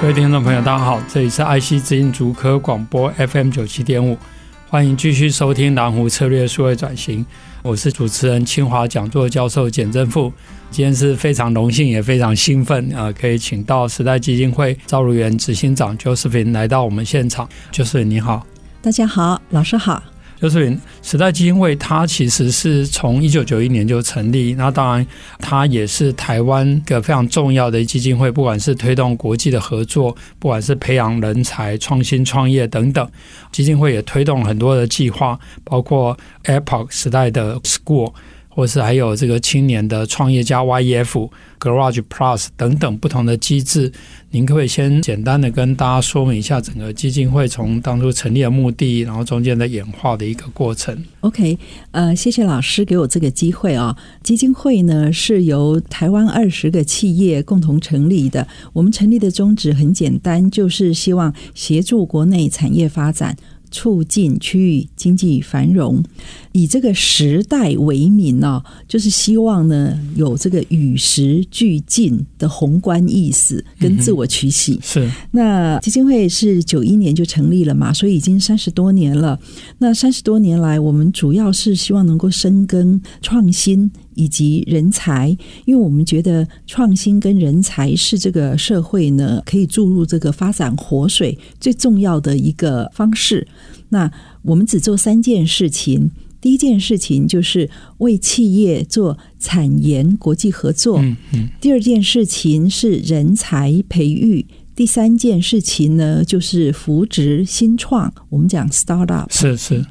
各位听众朋友，大家好，这里是爱惜之音竹科广播 FM 九七点五，欢迎继续收听蓝湖策略数位转型。我是主持人清华讲座教授简正富，今天是非常荣幸也非常兴奋啊，可以请到时代基金会赵如元执行长周世平来到我们现场。周世平你好，大家好，老师好。就是时代基金会，它其实是从一九九一年就成立。那当然，它也是台湾一个非常重要的基金会，不管是推动国际的合作，不管是培养人才、创新创业等等，基金会也推动很多的计划，包括 Apple 时代的 School。或是还有这个青年的创业家 YEF、Garage Plus 等等不同的机制，您可不可以先简单的跟大家说明一下整个基金会从当初成立的目的，然后中间的演化的一个过程？OK，呃，谢谢老师给我这个机会啊。基金会呢是由台湾二十个企业共同成立的，我们成立的宗旨很简单，就是希望协助国内产业发展。促进区域经济繁荣，以这个时代为名呢，就是希望呢有这个与时俱进的宏观意识跟自我取喜。嗯、是，那基金会是九一年就成立了嘛，所以已经三十多年了。那三十多年来，我们主要是希望能够深耕创新。以及人才，因为我们觉得创新跟人才是这个社会呢可以注入这个发展活水最重要的一个方式。那我们只做三件事情：第一件事情就是为企业做产研国际合作；嗯嗯、第二件事情是人才培育；第三件事情呢就是扶植新创。我们讲 startup，是是。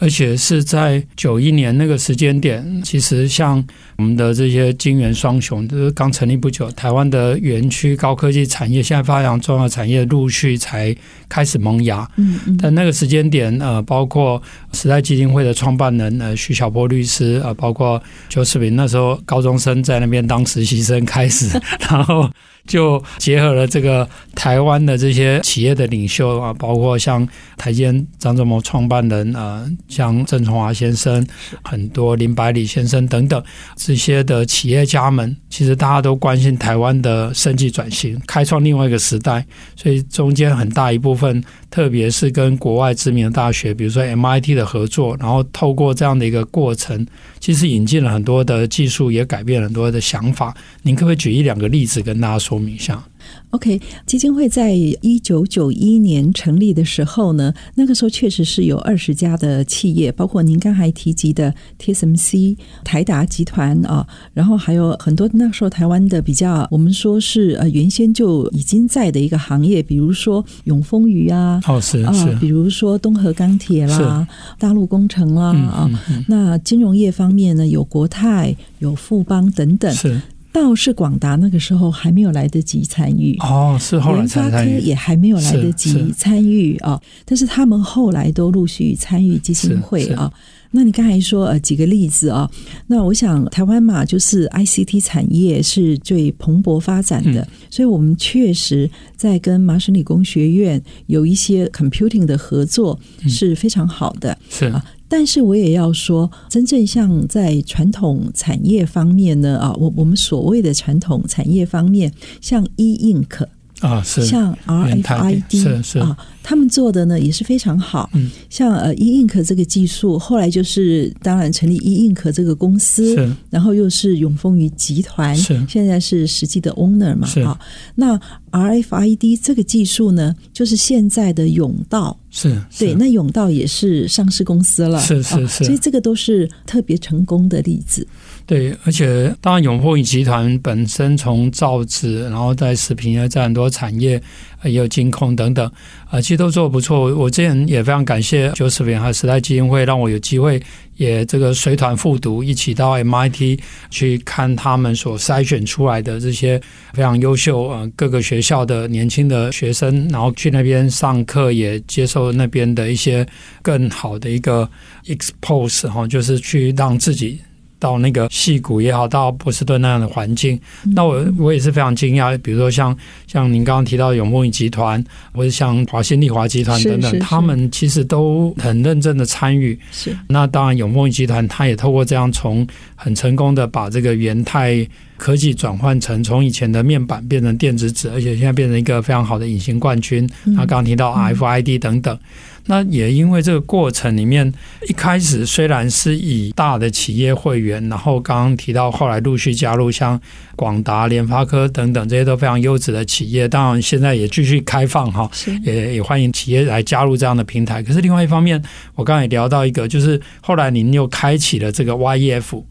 而且是在九一年那个时间点，其实像我们的这些金元双雄，就是刚成立不久，台湾的园区高科技产业，现在发扬重要产业陆续才开始萌芽。嗯嗯。但那个时间点，呃，包括时代基金会的创办人呃徐小波律师，呃，包括邱世平那时候高中生在那边当实习生开始，然后。就结合了这个台湾的这些企业的领袖啊，包括像台积张忠谋创办人啊，像郑崇华先生，很多林百里先生等等这些的企业家们，其实大家都关心台湾的升级转型，开创另外一个时代。所以中间很大一部分，特别是跟国外知名的大学，比如说 MIT 的合作，然后透过这样的一个过程，其实引进了很多的技术，也改变了很多的想法。您可不可以举一两个例子跟大家说明一下？OK，基金会在一九九一年成立的时候呢，那个时候确实是有二十家的企业，包括您刚才提及的 TSMC、台达集团啊，然后还有很多那时候台湾的比较，我们说是呃原先就已经在的一个行业，比如说永丰余啊，哦是是，比如说东和钢铁啦、大陆工程啦啊、嗯嗯嗯，那金融业方面呢，有国泰、有富邦等等。是。倒是广达那个时候还没有来得及参与哦，是后来才参与。科也还没有来得及参与啊，但是他们后来都陆续参与基金会啊。那你刚才说呃几个例子啊，那我想台湾嘛，就是 ICT 产业是最蓬勃发展的，嗯、所以我们确实在跟麻省理工学院有一些 computing 的合作是非常好的，嗯、是啊。但是我也要说，真正像在传统产业方面呢，啊，我我们所谓的传统产业方面，像 E Ink 啊，是像 RFID 是是。啊。他们做的呢也是非常好，嗯，像呃 E Ink 这个技术，后来就是当然成立 E Ink 这个公司，是，然后又是永丰余集团，是，现在是实际的 owner 嘛，是。那 RFID 这个技术呢，就是现在的永道，是，是。对，那永道也是上市公司了，是是是，所以这个都是特别成功的例子。对，而且当然永丰集团本身从造纸，然后在食品业，在很多产业也有金控等等，啊，其实都做得不错。我之前也非常感谢 Josephine 和时代基金会，让我有机会也这个随团复读，一起到 MIT 去看他们所筛选出来的这些非常优秀呃各个学校的年轻的学生，然后去那边上课，也接受那边的一些更好的一个 expose 哈，就是去让自己。到那个戏谷也好，到波士顿那样的环境，那我我也是非常惊讶。比如说像像您刚刚提到永丰余集团，或者像华新丽华集团等等，他们其实都很认真的参与。是。那当然，永丰余集团他也透过这样从很成功的把这个元泰科技转换成从以前的面板变成电子纸，而且现在变成一个非常好的隐形冠军。他刚刚提到 RFID 等等。那也因为这个过程里面，一开始虽然是以大的企业会员，然后刚刚提到后来陆续加入像广达、联发科等等这些都非常优质的企业，当然现在也继续开放哈，也也欢迎企业来加入这样的平台。可是另外一方面，我刚才也聊到一个，就是后来您又开启了这个 YEF。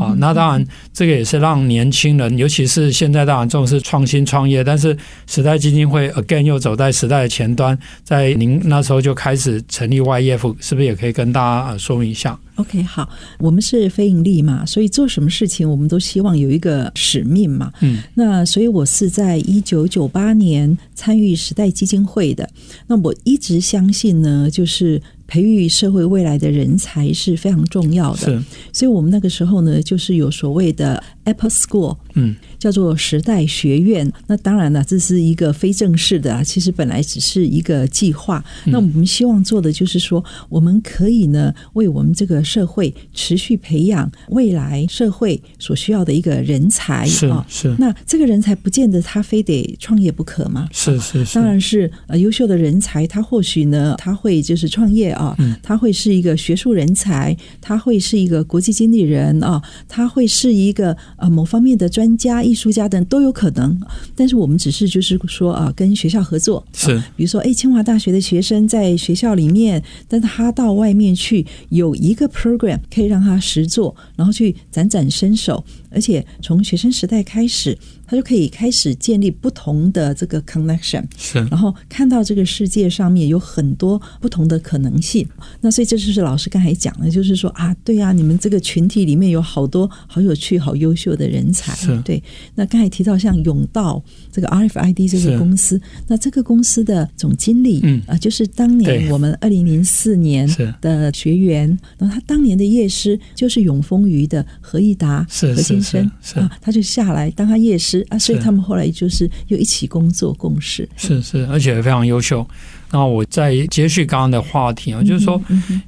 啊，那当然，这个也是让年轻人，尤其是现在当然重视创新创业，但是时代基金会 again 又走在时代的前端，在您那时候就开始成立 YEF，是不是也可以跟大家说明一下？OK，好，我们是非盈利嘛，所以做什么事情我们都希望有一个使命嘛。嗯，那所以我是在一九九八年参与时代基金会的，那我一直相信呢，就是。培育社会未来的人才是非常重要的，是，所以我们那个时候呢，就是有所谓的 Apple School，嗯，叫做时代学院。那当然了，这是一个非正式的，其实本来只是一个计划。那我们希望做的就是说，我们可以呢，为我们这个社会持续培养未来社会所需要的一个人才啊。是，那这个人才不见得他非得创业不可嘛？是是是，当然是呃优秀的人才，他或许呢，他会就是创业。啊，他会是一个学术人才，他会是一个国际经理人啊，他会是一个呃某方面的专家、艺术家等都有可能。但是我们只是就是说啊，跟学校合作是，比如说哎，清华大学的学生在学校里面，但他到外面去有一个 program 可以让他实做，然后去展展身手，而且从学生时代开始。他就可以开始建立不同的这个 connection，是，然后看到这个世界上面有很多不同的可能性。那所以这就是老师刚才讲的，就是说啊，对啊，你们这个群体里面有好多好有趣、好优秀的人才。是，对。那刚才提到像永道这个 RFID 这个公司，那这个公司的总经理，嗯啊，就是当年我们二零零四年的学员，然后他当年的业师就是永丰余的何益达何先生啊，他就下来当他夜师。啊，所以他们后来就是又一起工作共事，是是，而且非常优秀。那我再接续刚刚的话题啊，就是说，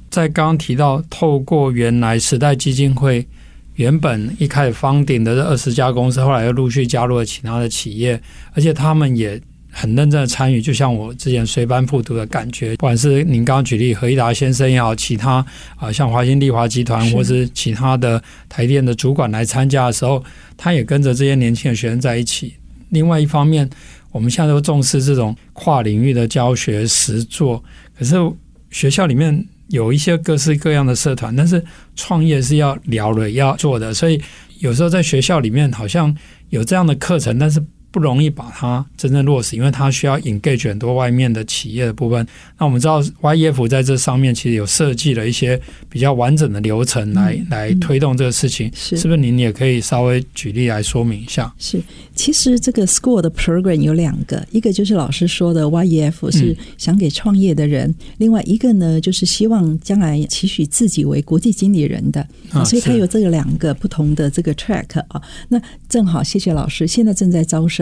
在刚刚提到透过原来时代基金会原本一开始 founding 的这二十家公司，后来又陆续加入了其他的企业，而且他们也。很认真的参与，就像我之前随班复读的感觉。不管是您刚刚举例何一达先生也好，其他啊像华新丽华集团或是其他的台电的主管来参加的时候，他也跟着这些年轻的学生在一起。另外一方面，我们现在都重视这种跨领域的教学实作，可是学校里面有一些各式各样的社团，但是创业是要聊的、要做的，所以有时候在学校里面好像有这样的课程，但是。不容易把它真正落实，因为它需要 engage 很多外面的企业的部分。那我们知道 YEF 在这上面其实有设计了一些比较完整的流程来、嗯、来推动这个事情，是是不是？您也可以稍微举例来说明一下。是，其实这个 school 的 program 有两个，一个就是老师说的 YEF 是想给创业的人，嗯、另外一个呢就是希望将来期许自己为国际经理人的，啊、所以他有这个两个不同的这个 track 啊。那正好，谢谢老师，现在正在招生。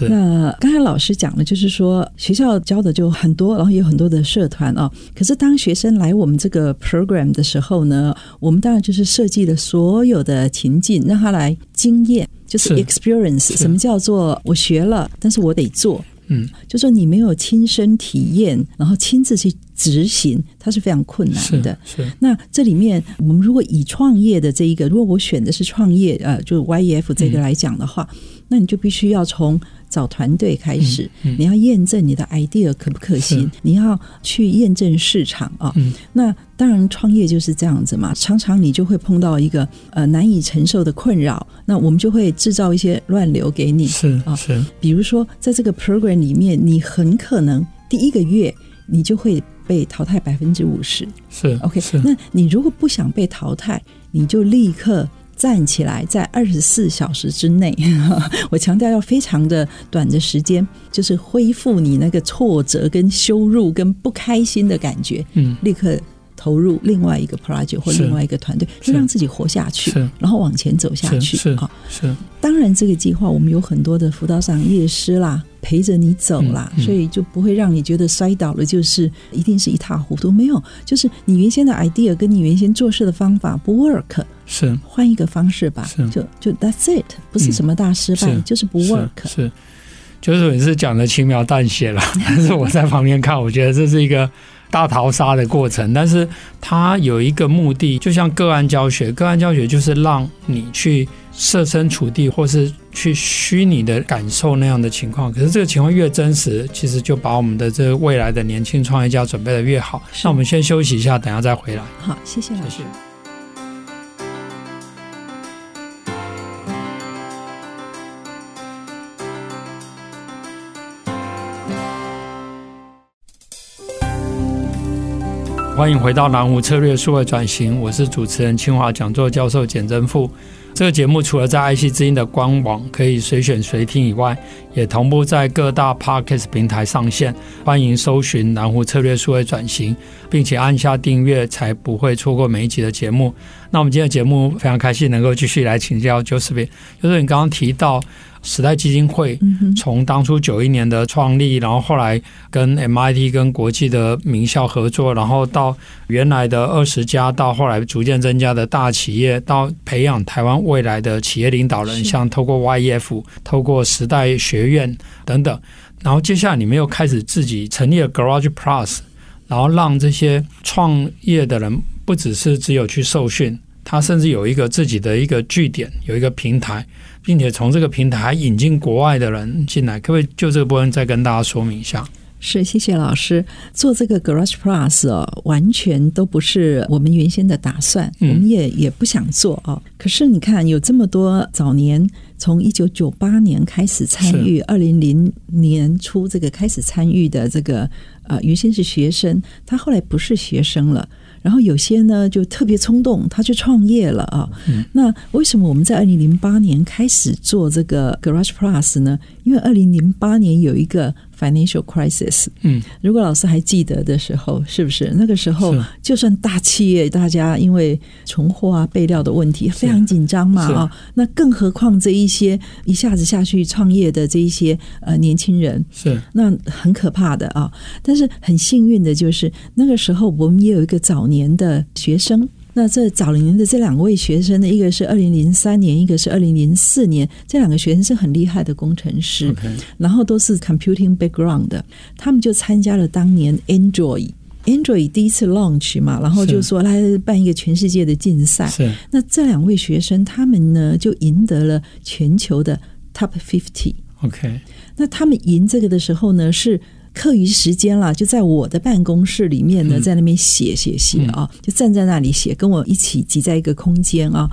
那刚才老师讲的，就是说学校教的就很多，然后也有很多的社团啊。可是当学生来我们这个 program 的时候呢，我们当然就是设计了所有的情境，让他来经验，就是 experience。什么叫做我学了，但是我得做？嗯，就说你没有亲身体验，然后亲自去执行，它是非常困难的。是。是那这里面，我们如果以创业的这一个，如果我选的是创业，呃，就 YEF 这个来讲的话，嗯、那你就必须要从找团队开始，嗯嗯、你要验证你的 idea 可不可行，你要去验证市场啊。嗯、那当然，创业就是这样子嘛，常常你就会碰到一个呃难以承受的困扰，那我们就会制造一些乱流给你。是啊，是。比如说，在这个 program 里面，你很可能第一个月你就会被淘汰百分之五十。是 OK，是那你如果不想被淘汰，你就立刻。站起来，在二十四小时之内，我强调要非常的短的时间，就是恢复你那个挫折、跟羞辱、跟不开心的感觉，嗯，立刻投入另外一个 project 或另外一个团队，就让自己活下去，然后往前走下去。是是。当然，这个计划我们有很多的辅导长、夜师啦，陪着你走啦，所以就不会让你觉得摔倒了就是一定是一塌糊涂。没有，就是你原先的 idea 跟你原先做事的方法不 work。是，换一个方式吧，是就就 That's it，不是什么大失败，嗯、是就是不 work 是。是，就是你是讲的轻描淡写了，但是我在旁边看，我觉得这是一个大逃杀的过程。但是它有一个目的，就像个案教学，个案教学就是让你去设身处地，或是去虚拟的感受那样的情况。可是这个情况越真实，其实就把我们的这个未来的年轻创业家准备的越好。那我们先休息一下，等下再回来。好，谢谢老师。谢谢欢迎回到南湖策略数位转型，我是主持人清华讲座教授简正富。这个节目除了在爱惜之音的官网可以随选随听以外，也同步在各大 Podcast 平台上线。欢迎搜寻南湖策略数位转型，并且按下订阅，才不会错过每一集的节目。那我们今天的节目非常开心能够继续来请教 Josephine，就是你刚刚提到。时代基金会从当初九一年的创立，然后后来跟 MIT 跟国际的名校合作，然后到原来的二十家，到后来逐渐增加的大企业，到培养台湾未来的企业领导人，像透过 YEF、透过时代学院等等，然后接下来你们又开始自己成立了 Garage Plus，然后让这些创业的人不只是只有去受训，他甚至有一个自己的一个据点，有一个平台。并且从这个平台引进国外的人进来，可不可以就这个部分再跟大家说明一下？是，谢谢老师。做这个 Garage Plus 哦，完全都不是我们原先的打算，嗯、我们也也不想做哦。可是你看，有这么多早年从一九九八年开始参与，二零零年初这个开始参与的这个呃，原先是学生，他后来不是学生了。然后有些呢就特别冲动，他去创业了啊。嗯、那为什么我们在二零零八年开始做这个 Garage Plus 呢？因为二零零八年有一个 financial crisis。嗯，如果老师还记得的时候，是不是那个时候就算大企业大家因为存货啊、备料的问题非常紧张嘛啊？那更何况这一些一下子下去创业的这一些呃年轻人是那很可怕的啊。但是很幸运的就是那个时候我们也有一个早年的学生。那这早年的这两位学生呢，一个是二零零三年，一个是二零零四年，这两个学生是很厉害的工程师.然后都是 computing background 的，他们就参加了当年 Android Android 第一次 launch 嘛，然后就说来办一个全世界的竞赛。是，那这两位学生他们呢就赢得了全球的 Top Fifty。OK，那他们赢这个的时候呢是。课余时间了，就在我的办公室里面呢，在那边写写写啊，就站在那里写，跟我一起挤在一个空间啊。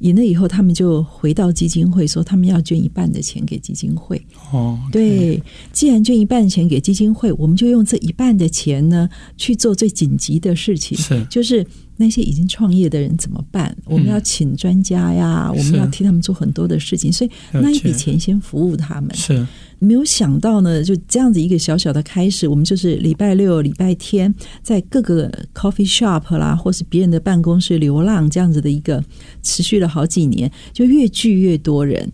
赢了以后，他们就回到基金会，说他们要捐一半的钱给基金会。哦，对，既然捐一半的钱给基金会，我们就用这一半的钱呢去做最紧急的事情，是就是那些已经创业的人怎么办？我们要请专家呀，我们要替他们做很多的事情，所以那一笔钱先服务他们。是。没有想到呢，就这样子一个小小的开始，我们就是礼拜六、礼拜天在各个 coffee shop 啦，或是别人的办公室流浪，这样子的一个持续了好几年，就越聚越多人。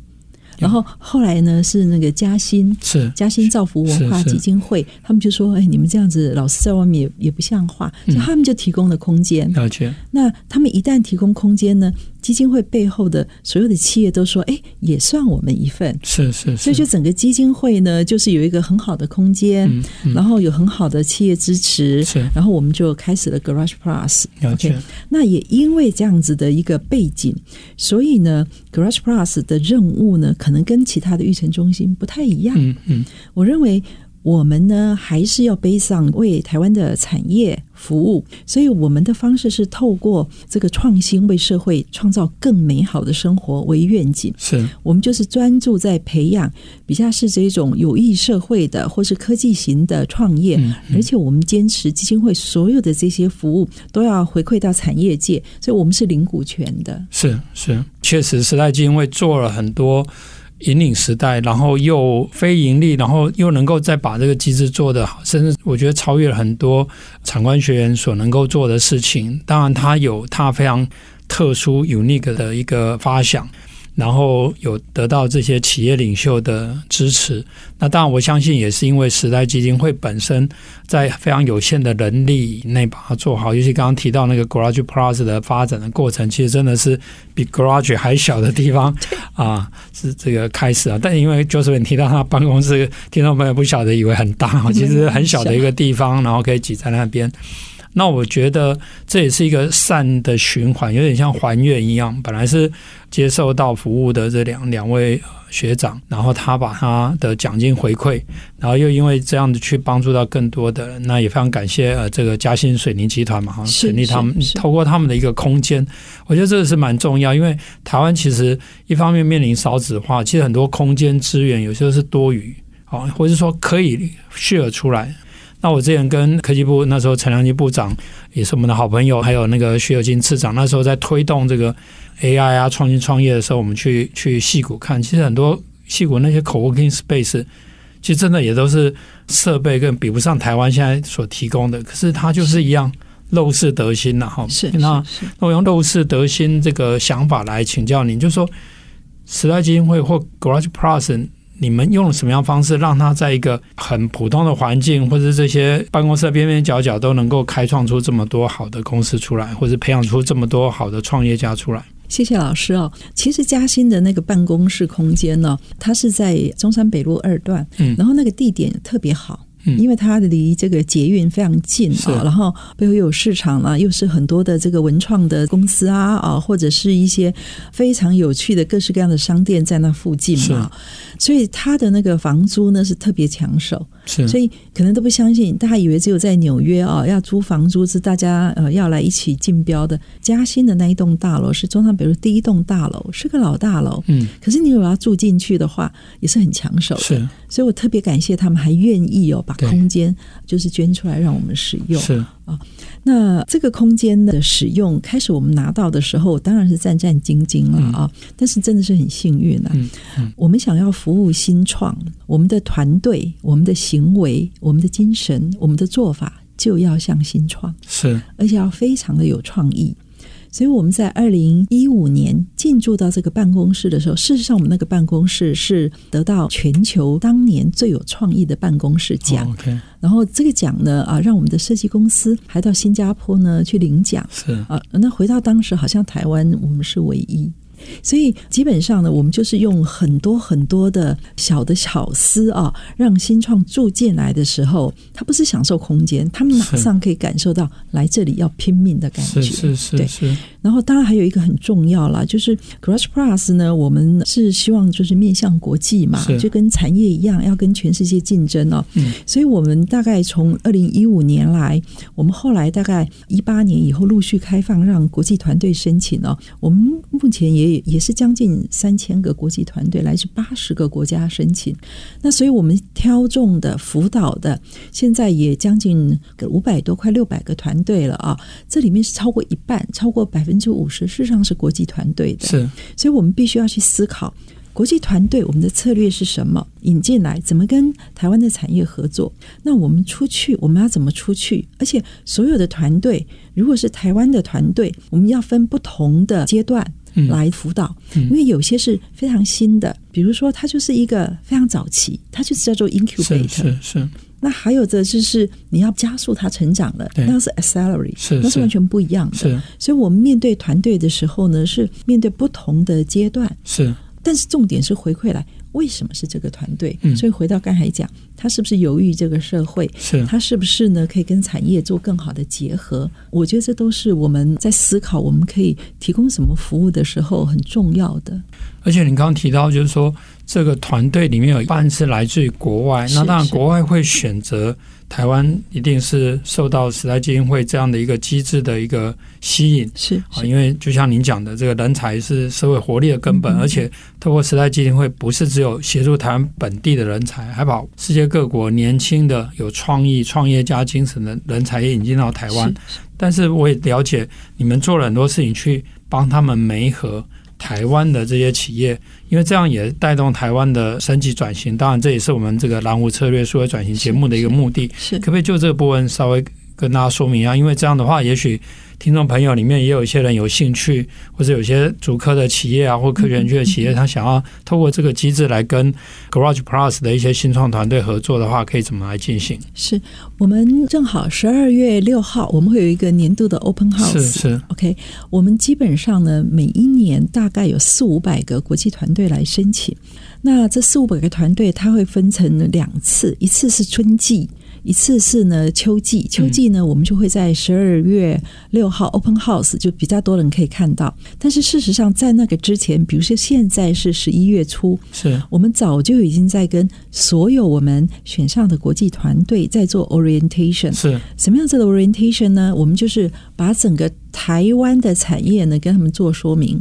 然后后来呢，是那个嘉兴是嘉兴造福文化基金会，他们就说：“哎，你们这样子老是在外面也也不像话。”所以他们就提供了空间。了解。那他们一旦提供空间呢，基金会背后的所有的企业都说：“哎，也算我们一份。”是是是。所以就整个基金会呢，就是有一个很好的空间，嗯嗯、然后有很好的企业支持，是。然后我们就开始了 Garage Plus。了解。Okay, 那也因为这样子的一个背景，所以呢，Garage Plus 的任务呢，可能跟其他的育成中心不太一样。嗯嗯。我认为。我们呢，还是要背上为台湾的产业服务，所以我们的方式是透过这个创新，为社会创造更美好的生活为愿景。是我们就是专注在培养比较是这种有益社会的，或是科技型的创业，嗯嗯、而且我们坚持基金会所有的这些服务都要回馈到产业界，所以我们是领股权的。是是，确实时代基金会做了很多。引领时代，然后又非盈利，然后又能够再把这个机制做得好，甚至我觉得超越了很多产官学员所能够做的事情。当然，它有它非常特殊、unique 的一个发想。然后有得到这些企业领袖的支持，那当然我相信也是因为时代基金会本身在非常有限的人力以内把它做好。尤其刚刚提到那个 Garage Plus 的发展的过程，其实真的是比 Garage 还小的地方 啊，是这个开始啊。但因为 Josephine 提到他办公室，听众朋友不晓得以为很大，其实很小的一个地方，然后可以挤在那边。那我觉得这也是一个善的循环，有点像还愿一样。本来是接受到服务的这两两位学长，然后他把他的奖金回馈，然后又因为这样子去帮助到更多的人。那也非常感谢呃这个嘉兴水泥集团嘛，哈，成立他们透过他们的一个空间，我觉得这个是蛮重要。因为台湾其实一方面面临少子化，其实很多空间资源有时候是多余，啊，或者是说可以 share 出来。那我之前跟科技部那时候陈良基部长也是我们的好朋友，还有那个徐有金次长，那时候在推动这个 AI 啊创新创业的时候，我们去去戏谷看，其实很多戏谷那些 co-working space，其实真的也都是设备更比不上台湾现在所提供的，可是它就是一样陋室得心呐哈。是，那那我用陋室得心这个想法来请教您，就是说时代基金会或 Garage Plus。你们用了什么样的方式，让他在一个很普通的环境，或者这些办公室的边边角角都能够开创出这么多好的公司出来，或者培养出这么多好的创业家出来？谢谢老师哦。其实嘉兴的那个办公室空间呢，它是在中山北路二段，嗯，然后那个地点特别好。因为它离这个捷运非常近啊，然后背后又有市场啊，又是很多的这个文创的公司啊啊，或者是一些非常有趣的各式各样的商店在那附近嘛，所以它的那个房租呢是特别抢手。是，所以可能都不相信，大家以为只有在纽约啊，要租房租是大家呃要来一起竞标的。嘉兴的那一栋大楼是中山北路第一栋大楼，是个老大楼。嗯，可是你如果要住进去的话，也是很抢手的。是，所以我特别感谢他们还愿意哦把空间就是捐出来让我们使用。是。啊，那这个空间的使用，开始我们拿到的时候，当然是战战兢兢了啊。嗯、但是真的是很幸运啊。嗯嗯、我们想要服务新创，我们的团队、我们的行为、我们的精神、我们的做法，就要像新创，是，而且要非常的有创意。所以我们在二零一五年进驻到这个办公室的时候，事实上我们那个办公室是得到全球当年最有创意的办公室奖。Oh, okay. 然后这个奖呢，啊，让我们的设计公司还到新加坡呢去领奖。是啊，那回到当时，好像台湾我们是唯一。所以基本上呢，我们就是用很多很多的小的巧思啊，让新创住进来的时候，他不是享受空间，他们马上可以感受到来这里要拼命的感觉。是是是是。然后当然还有一个很重要啦，就是 Crash Plus 呢，我们是希望就是面向国际嘛，就跟产业一样，要跟全世界竞争哦。嗯。所以我们大概从二零一五年来，我们后来大概一八年以后陆续开放，让国际团队申请哦。我们目前也。也是将近三千个国际团队，来自八十个国家申请。那所以我们挑中的辅导的，现在也将近五百多，快六百个团队了啊！这里面是超过一半，超过百分之五十，事实上是国际团队的。是，所以我们必须要去思考。国际团队，我们的策略是什么？引进来怎么跟台湾的产业合作？那我们出去，我们要怎么出去？而且所有的团队，如果是台湾的团队，我们要分不同的阶段，来辅导，嗯、因为有些是非常新的，比如说它就是一个非常早期，它就是叫做 incubator，是是。是那还有的就是你要加速他成长了，那是 accelerate，是那是完全不一样的。是，所以我们面对团队的时候呢，是面对不同的阶段。是，但是重点是回馈来。为什么是这个团队？嗯、所以回到刚才讲，他是不是由于这个社会？是他是不是呢？可以跟产业做更好的结合？我觉得这都是我们在思考我们可以提供什么服务的时候很重要的。而且你刚刚提到，就是说这个团队里面有一半是来自于国外，那当然国外会选择。台湾一定是受到时代基金会这样的一个机制的一个吸引，是啊，因为就像您讲的，这个人才是社会活力的根本，而且透过时代基金会，不是只有协助台湾本地的人才，还把世界各国年轻的有创意创业家精神的人才也引进到台湾。但是我也了解，你们做了很多事情去帮他们媒合。台湾的这些企业，因为这样也带动台湾的升级转型。当然，这也是我们这个蓝湖策略数位转型节目的一个目的。是，是，可不可以就这个部分稍微跟大家说明一下？因为这样的话，也许。听众朋友里面也有一些人有兴趣，或者有些主科的企业啊，或科学园区的企业，他想要透过这个机制来跟 Garage Plus 的一些新创团队合作的话，可以怎么来进行？是我们正好十二月六号，我们会有一个年度的 Open House。是是，OK。我们基本上呢，每一年大概有四五百个国际团队来申请。那这四五百个团队，它会分成两次，一次是春季。一次是呢秋季，秋季呢我们就会在十二月六号 Open House 就比较多人可以看到。但是事实上在那个之前，比如说现在是十一月初，是我们早就已经在跟所有我们选上的国际团队在做 orientation。是什么样子的 orientation 呢？我们就是把整个台湾的产业呢跟他们做说明。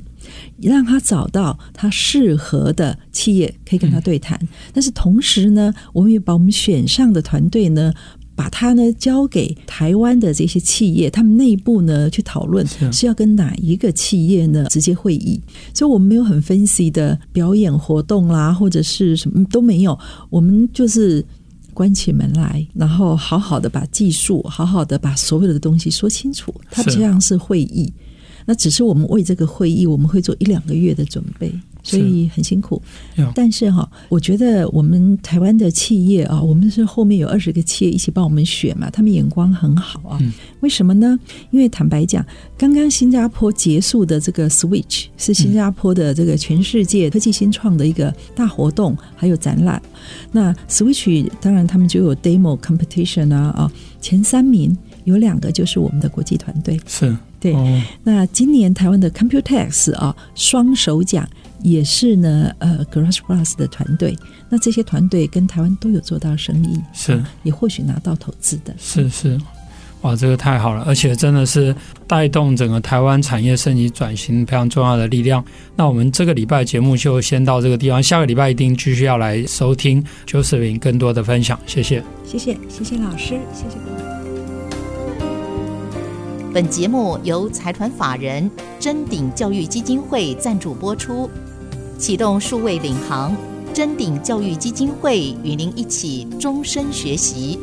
让他找到他适合的企业，可以跟他对谈。嗯、但是同时呢，我们也把我们选上的团队呢，把它呢交给台湾的这些企业，他们内部呢去讨论是要跟哪一个企业呢直接会议。所以，我们没有很 fancy 的表演活动啦，或者是什么都没有。我们就是关起门来，然后好好的把技术，好好的把所有的东西说清楚。它这样是会议。那只是我们为这个会议，我们会做一两个月的准备，所以很辛苦。但是哈，我觉得我们台湾的企业啊，我们是后面有二十个企业一起帮我们选嘛，他们眼光很好啊。为什么呢？因为坦白讲，刚刚新加坡结束的这个 Switch 是新加坡的这个全世界科技新创的一个大活动，还有展览。那 Switch 当然他们就有 Demo Competition 啊啊，前三名有两个就是我们的国际团队是。对，那今年台湾的 Computex 啊，双手奖也是呢，呃，Garage Plus 的团队。那这些团队跟台湾都有做到生意，是、啊、也或许拿到投资的。是是，哇，这个太好了，而且真的是带动整个台湾产业升级转型非常重要的力量。那我们这个礼拜节目就先到这个地方，下个礼拜一定继续要来收听 Josephine 更多的分享。谢谢，谢谢，谢谢老师，谢谢各位。本节目由财团法人臻鼎教育基金会赞助播出，启动数位领航，臻鼎教育基金会与您一起终身学习。